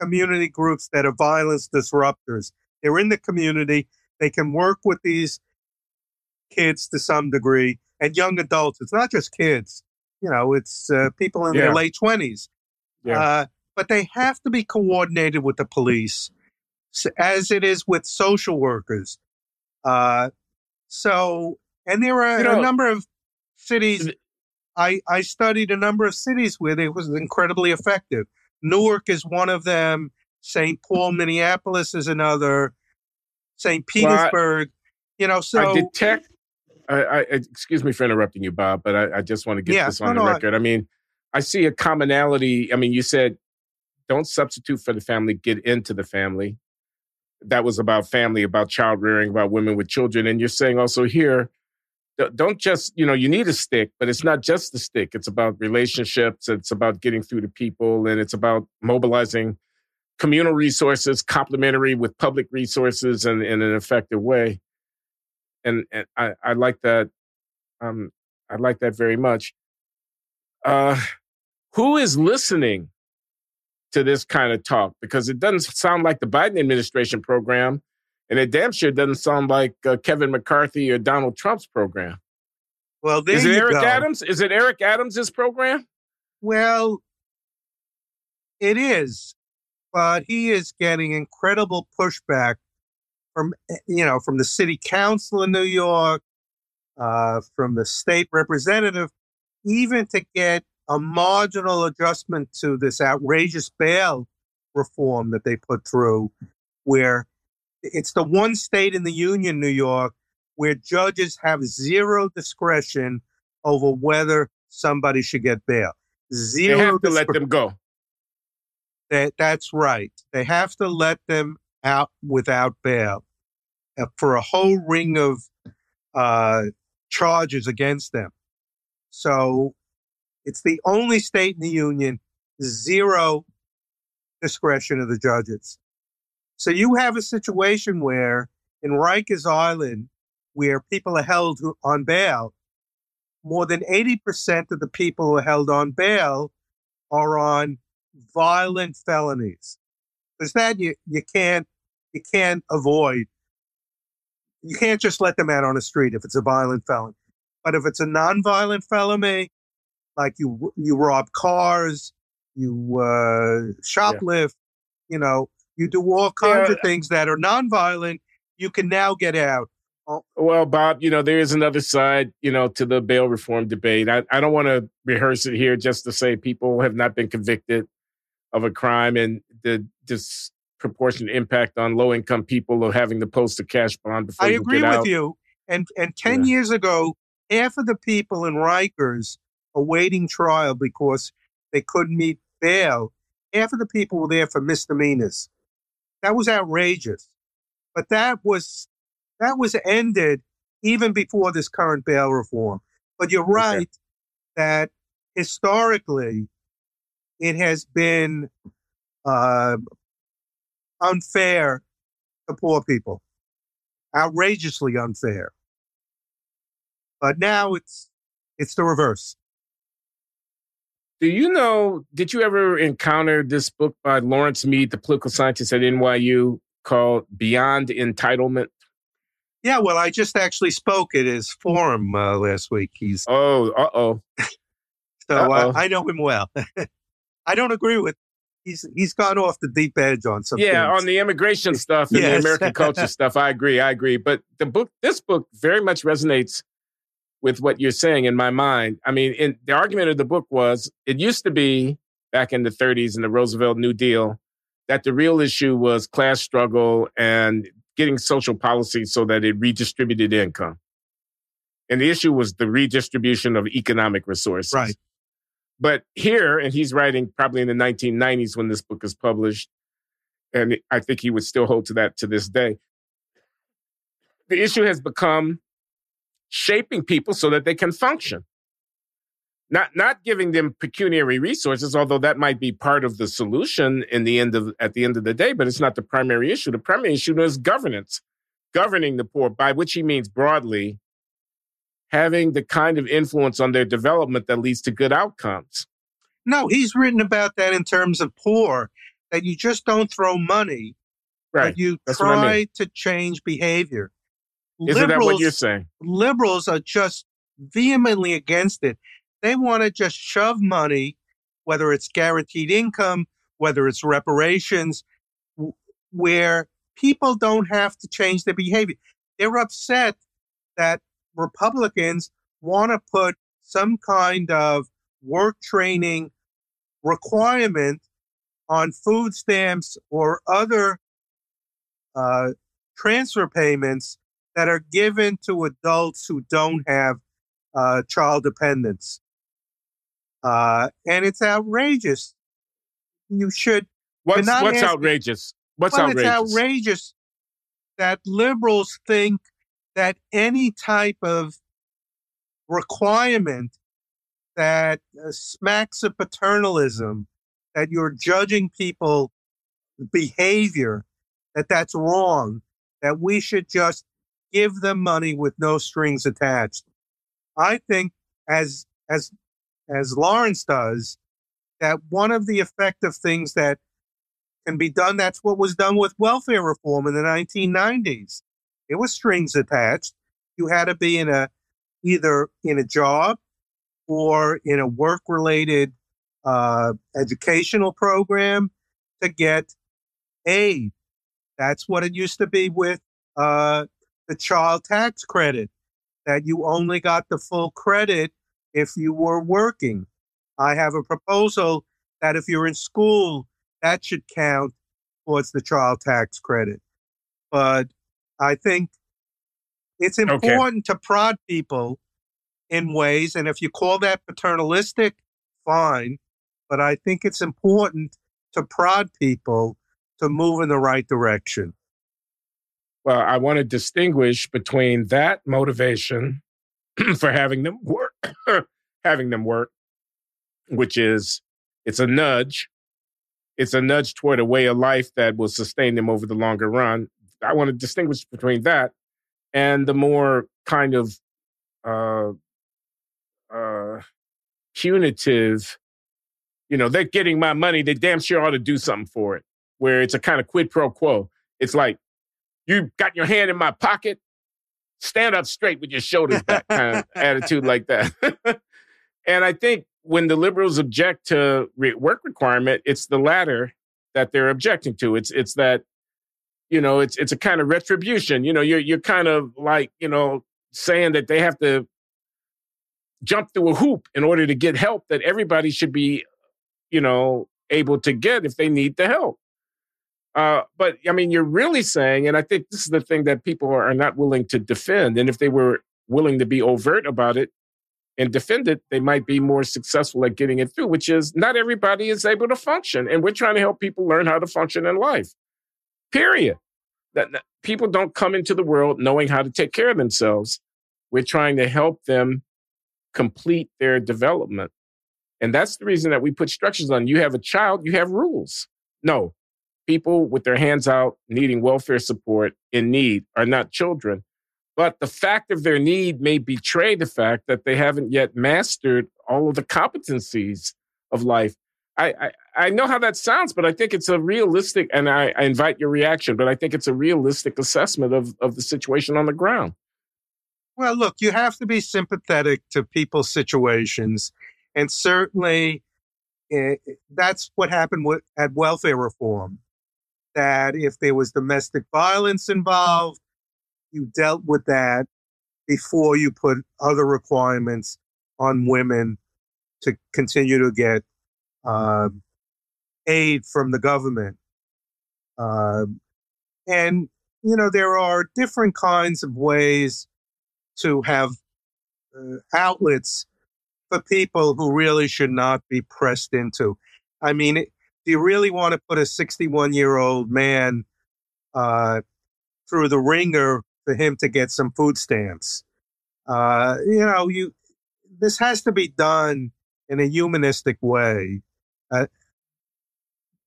community groups that are violence disruptors. They're in the community. They can work with these kids to some degree and young adults. It's not just kids, you know, it's uh, people in yeah. their late 20s. Yeah. Uh, but they have to be coordinated with the police, as it is with social workers. Uh, so, and there are you know, a number of cities. I, I studied a number of cities where it was incredibly effective. Newark is one of them. St. Paul, Minneapolis is another. St. Petersburg, well, I, you know, so. I detect, I, I, excuse me for interrupting you, Bob, but I, I just want to get yeah, this on the record. I mean, I see a commonality. I mean, you said don't substitute for the family, get into the family. That was about family, about child rearing, about women with children. And you're saying also here, don't just, you know, you need a stick, but it's not just the stick. It's about relationships. It's about getting through to people and it's about mobilizing communal resources, complementary with public resources and in an effective way. And, and I, I like that. Um, I like that very much. Uh, who is listening to this kind of talk? Because it doesn't sound like the Biden administration program, and it damn sure doesn't sound like uh, Kevin McCarthy or Donald Trump's program. Well, is it Eric go. Adams? Is it Eric Adams's program? Well, it is, but he is getting incredible pushback from you know from the city council in New York, uh, from the state representative, even to get a marginal adjustment to this outrageous bail reform that they put through, where it's the one state in the union, New York, where judges have zero discretion over whether somebody should get bail. Zero. They have to let them go. That, that's right. They have to let them out without bail uh, for a whole ring of uh, charges against them. So it's the only state in the union, zero discretion of the judges. So you have a situation where in Rikers Island, where people are held on bail, more than 80% of the people who are held on bail are on violent felonies. Because that you, you can't you can't avoid. You can't just let them out on the street if it's a violent felony. But if it's a nonviolent felony, like you you rob cars, you uh, shoplift, yeah. you know, you do all kinds yeah. of things that are nonviolent. You can now get out. Oh. Well, Bob, you know, there is another side, you know, to the bail reform debate. I, I don't want to rehearse it here just to say people have not been convicted of a crime and the disproportionate impact on low income people of having to post a cash bond before I you agree with out. you. And and ten yeah. years ago, half of the people in Rikers awaiting trial because they couldn't meet bail. Half of the people were there for misdemeanors. That was outrageous. But that was that was ended even before this current bail reform. But you're right okay. that historically it has been uh, unfair to poor people, outrageously unfair. But now it's it's the reverse. Do you know, did you ever encounter this book by Lawrence Mead, the political scientist at NYU, called Beyond Entitlement? Yeah, well, I just actually spoke at his forum uh, last week. He's oh, uh oh. [LAUGHS] so uh, I know him well. [LAUGHS] I don't agree with he's he's gone off the deep edge on some. Yeah, things. on the immigration [LAUGHS] stuff and Yes. the American culture stuff. I agree. I agree. But the book, this book, very much resonates with what you're saying in my mind. I mean, in, the argument of the book was it used to be back in the 30s in the Roosevelt New Deal that the real issue was class struggle and getting social policy so that it redistributed income. And the issue was the redistribution of economic resources. Right. But here, and he's writing probably in the 1990s when this book is published, and I think he would still hold to that to this day. The issue has become shaping people so that they can function. Not not giving them pecuniary resources, although that might be part of the solution in the end of at the end of the day, but it's not the primary issue. The primary issue is governance, governing the poor, by which he means broadly having the kind of influence on their development that leads to good outcomes. No, he's written about that in terms of poor, that you just don't throw money, Right. but you That's what I try mean. to change behavior. Isn't that what you're saying? liberals are just vehemently against it. They want to just shove money, whether it's guaranteed income, whether it's reparations, w- where people don't have to change their behavior. They're upset that Republicans want to put some kind of work training requirement on food stamps or other uh, transfer payments that are given to adults who don't have uh, child dependents. Uh, and it's outrageous. You should. What's what's outrageous? What's outrageous? it's outrageous that liberals think that any type of requirement that uh, smacks of paternalism, that you're judging people behavior, that that's wrong, that we should just give them money with no strings attached. I think as as as Lawrence does, that one of the effective things that can be done, that's what was done with welfare reform in the 1990s. It was strings attached. You had to be in a either in a job or in a work related uh, educational program to get aid. That's what it used to be with uh, the child tax credit, that you mm-hmm. only got the full credit if you were working. I have a proposal that if you're in school, that should count towards the child tax credit. But I think it's Okay. important to prod people in ways, and if you call that paternalistic, fine. But I think it's important to prod people to move in the right direction. Well, I want to distinguish between that motivation [CLEARS THROAT] for having them work, [COUGHS] having them work, which is it's a nudge. It's a nudge toward a way of life that will sustain them over the longer run. I want to distinguish between that and the more kind of uh, uh, punitive. You know, they're getting my money. They damn sure ought to do something for it. Where it's a kind of quid pro quo. It's like you got your hand in my pocket, stand up straight with your shoulders back, kind of attitude like that. [LAUGHS] and I think when the liberals object to re- work requirement, it's the latter that they're objecting to. It's it's that you know it's it's a kind of retribution. You know, you're you're kind of like you know saying that they have to jump through a hoop in order to get help that everybody should be you know able to get if they need the help. Uh, but I mean, you're really saying, and I think this is the thing that people are, are not willing to defend. And if they were willing to be overt about it and defend it, they might be more successful at getting it through, which is not everybody is able to function. And we're trying to help people learn how to function in life, period. That, that people don't come into the world knowing how to take care of themselves. We're trying to help them complete their development. And that's the reason that we put structures on. You have a child, you have rules. No, people with their hands out needing welfare support in need are not children. But the fact of their need may betray the fact that they haven't yet mastered all of the competencies of life. I, I, I know how that sounds, but I think it's a realistic, and I, I invite your reaction, but I think it's a realistic assessment of, of the situation on the ground. Well, look, you have to be sympathetic to people's situations. And certainly it, that's what happened with, at welfare reform. That if there was domestic violence involved, you dealt with that before you put other requirements on women to continue to get uh, aid from the government. Uh, and, you know, there are different kinds of ways to have uh, outlets for people who really should not be pressed into. I mean, do you really want to put a 61 year old man uh, through the ringer for him to get some food stamps? Uh, you know, you this has to be done in a humanistic way. Uh,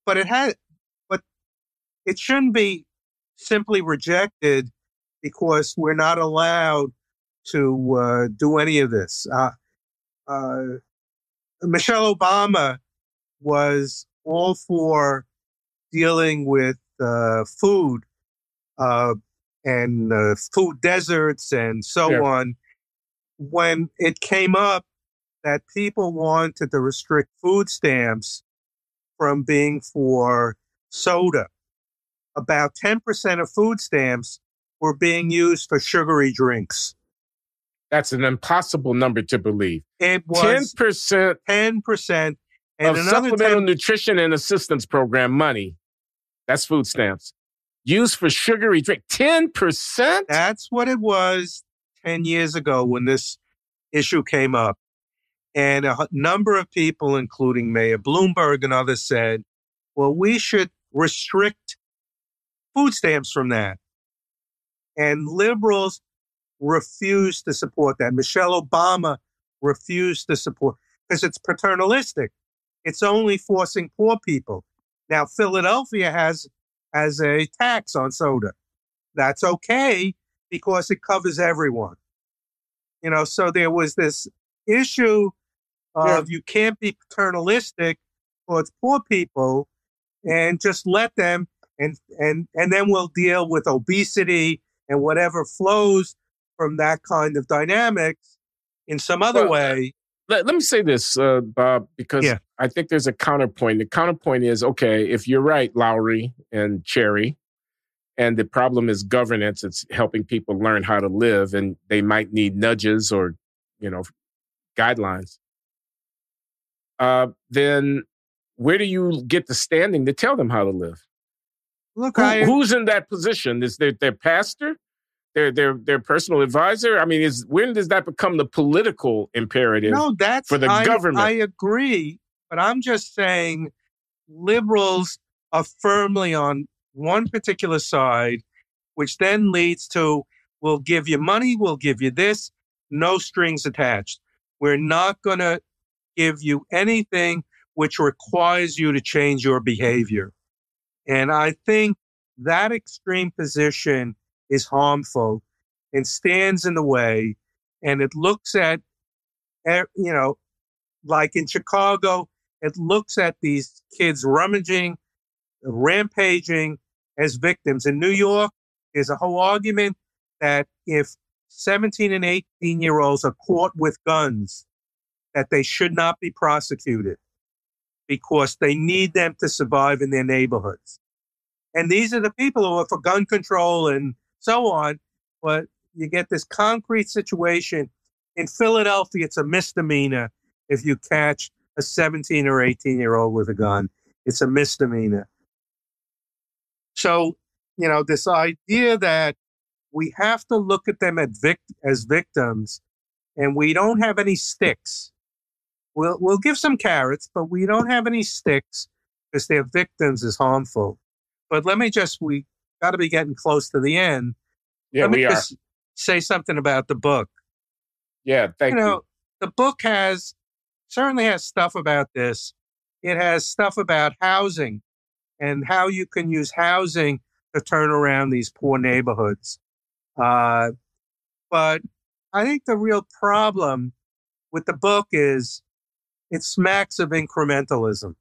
but it has, but it shouldn't be simply rejected because we're not allowed to uh, do any of this. Uh, uh, Michelle Obama was all for dealing with uh, food uh, and uh, food deserts and so yeah. on. When it came up that people wanted to restrict food stamps from being for soda, about 10% of food stamps were being used for sugary drinks. That's an impossible number to believe. It was 10%, 10% and of supplemental 10- nutrition and assistance program money. That's food stamps. Used for sugary drink. 10%? That's what it was 10 years ago when this issue came up. And a number of people, including Mayor Bloomberg and others, said, well, we should restrict food stamps from that. And liberals refused to support that. Michelle Obama refused to support because it's paternalistic. It's only forcing poor people. Now, Philadelphia has has a tax on soda. That's okay because it covers everyone. You know, so there was this issue of yeah. you can't be paternalistic towards poor people and just let them and and and then we'll deal with obesity and whatever flows from that kind of dynamics in some other well, way. Let, let me say this, uh, Bob, because yeah. I think there's a counterpoint. The counterpoint is okay, if you're right, Loury and Cherry, and the problem is governance, it's helping people learn how to live, and they might need nudges or, you know, guidelines. Uh, then where do you get the standing to tell them how to live? Look, Who, I, who's in that position? Is their their pastor? Their their their personal advisor? I mean, is when does that become the political imperative? No, that's for the I, government. I agree, but I'm just saying liberals are firmly on one particular side, which then leads to we'll give you money, we'll give you this, no strings attached. We're not going to give you anything which requires you to change your behavior. And I think that extreme position is harmful and stands in the way. And it looks at, you know, like in Chicago, it looks at these kids rummaging, rampaging as victims. In New York, there's a whole argument that if 17 and 18 year olds are caught with guns, that they should not be prosecuted because they need them to survive in their neighborhoods. And these are the people who are for gun control and so on. But you get this concrete situation. In Philadelphia, it's a misdemeanor if you catch a 17 or 18 year old with a gun. It's a misdemeanor. So, you know, this idea that we have to look at them at vict- as victims and we don't have any sticks. We'll, we'll give some carrots, but we don't have any sticks because they're victims is harmful. But let me just, we got to be getting close to the end. Yeah, Let we are. say something about the book. Yeah, thank you. Know, you. The book has certainly has stuff about this. It has stuff about housing and how you can use housing to turn around these poor neighborhoods. Uh, but I think the real problem with the book is it smacks of incrementalism.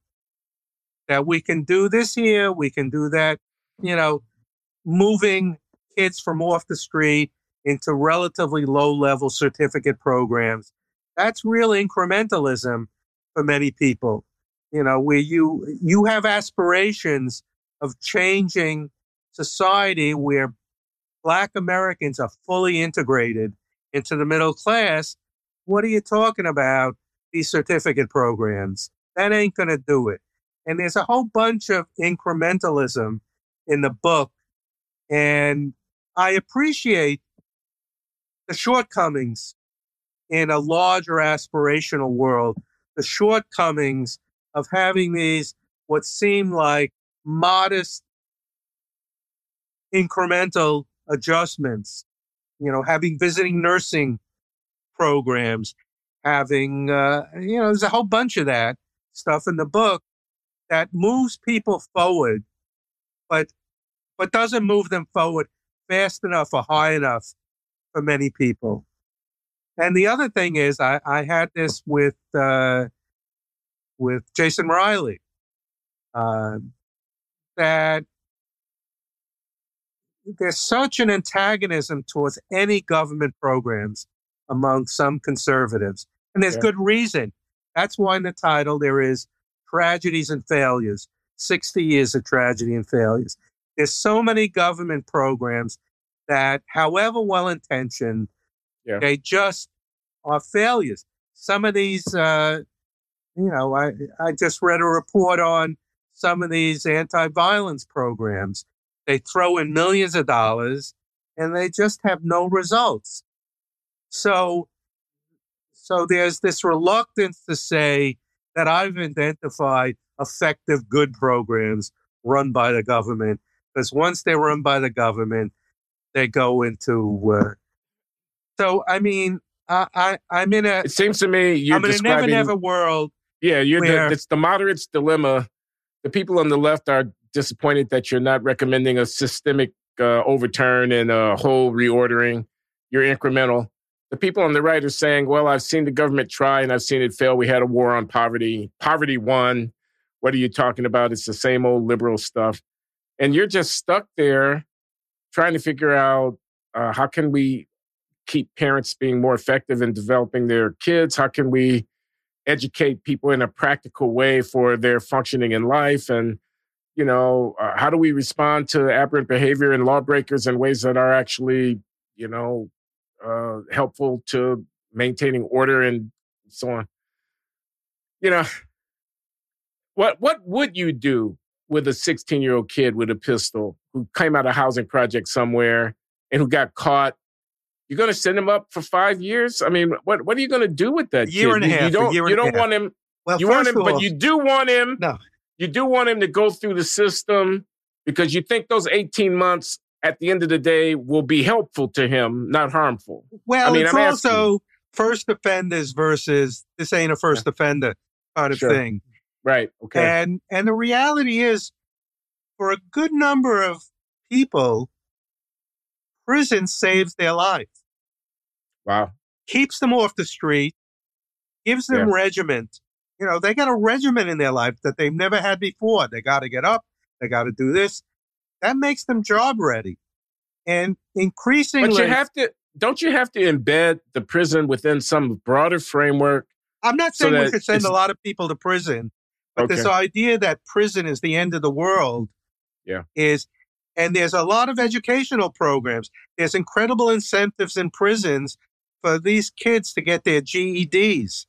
That we can do this here, we can do that you know, moving kids from off the street into relatively low level certificate programs. That's real incrementalism for many people. you know, where you you have aspirations of changing society where black Americans are fully integrated into the middle class. What are you talking about? These certificate programs. That ain't going to do it. And there's a whole bunch of incrementalism in the book. And I appreciate the shortcomings in a larger aspirational world, the shortcomings of having these what seem like modest incremental adjustments you know having visiting nursing programs having uh, you know there's a whole bunch of that stuff in the book that moves people forward but but doesn't move them forward fast enough or high enough for many people and the other thing is i, I had this with uh, with Jason Riley. Uh, that there's such an antagonism towards any government programs among some conservatives. And there's yeah. good reason. That's why in the title there is Tragedies and Failures 60 Years of Tragedy and Failures. There's so many government programs that, however well intentioned, yeah. they just are failures. Some of these uh, you know, I, I just read a report on some of these anti-violence programs. They throw in millions of dollars and they just have no results. So, so there's this reluctance to say that I've identified effective, good programs run by the government. Because once they're run by the government, they go into. Uh, so, I mean, I, I, am in a. It seems to me you're I'm in describing... a never, never world yeah, you're the, it's the moderates dilemma. The people on the left are disappointed that you're not recommending a systemic uh, overturn and a whole reordering. You're incremental. The people on the right are saying, well, I've seen the government try and I've seen it fail. We had a war on poverty. Poverty won. What are you talking about? It's the same old liberal stuff. And you're just stuck there trying to figure out uh, how can we keep parents being more effective in developing their kids? How can we educate people in a practical way for their functioning in life and you know uh, how do we respond to aberrant behavior and lawbreakers in ways that are actually you know uh, helpful to maintaining order and so on you know what what would you do with a 16 year old kid with a pistol who came out of a housing project somewhere and who got caught you're going to send him up for five years? I mean, what what are you going to do with that year kid? and a half? You don't you don't want him. Well, you want him, all, but you do want him. No, you do want him to go through the system because you think those 18 months at the end of the day will be helpful to him, not harmful. Well, I mean, it's I'm also asking. first offenders versus this ain't a first offender kind of sure. thing. Right. Okay. And and the reality is, for a good number of people, prison saves their life. Wow. Keeps them off the street, gives them yeah. regiment. You know, they got a regiment in their life that they've never had before. They got to get up, they got to do this. That makes them job ready. And increasingly. But you have to, don't you have to embed the prison within some broader framework? I'm not saying so we could send a lot of people to prison, but okay. this idea that prison is the end of the world yeah. is and there's a lot of educational programs. There's incredible incentives in prisons for these kids to get their GEDs.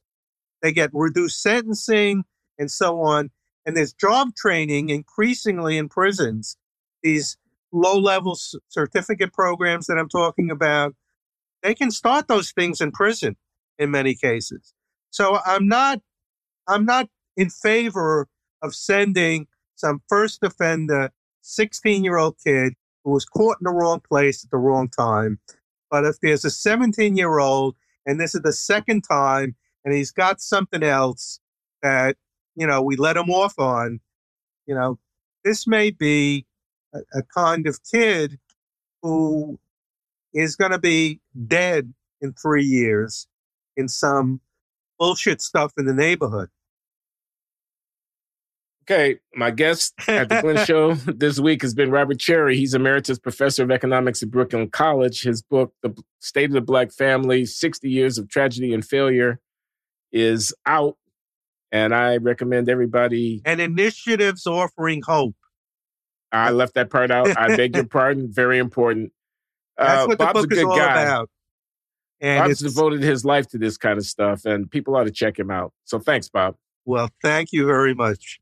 They get reduced sentencing and so on. And there's job training increasingly in prisons. These low level certificate programs that I'm talking about, they can start those things in prison in many cases. So I'm not, I'm not in favor of sending some first offender 16 year old kid who was caught in the wrong place at the wrong time. But if there's a 17 year old and this is the second time and he's got something else that, you know, we let him off on, you know, this may be a, a kind of kid who is going to be dead in three years in some bullshit stuff in the neighborhood. Okay, my guest at the Glenn Show [LAUGHS] this week has been Robert Cherry. He's emeritus professor of economics at Brooklyn College. His book, The State of the Black Family 60 Years of Tragedy and Failure, is out. And I recommend everybody. And initiatives offering hope. I left that part out. I beg your [LAUGHS] pardon. Very important. That's uh, what Bob's the book is all guy. about. And Bob's devoted his life to this kind of stuff, and people ought to check him out. So thanks, Bob. Well, thank you very much.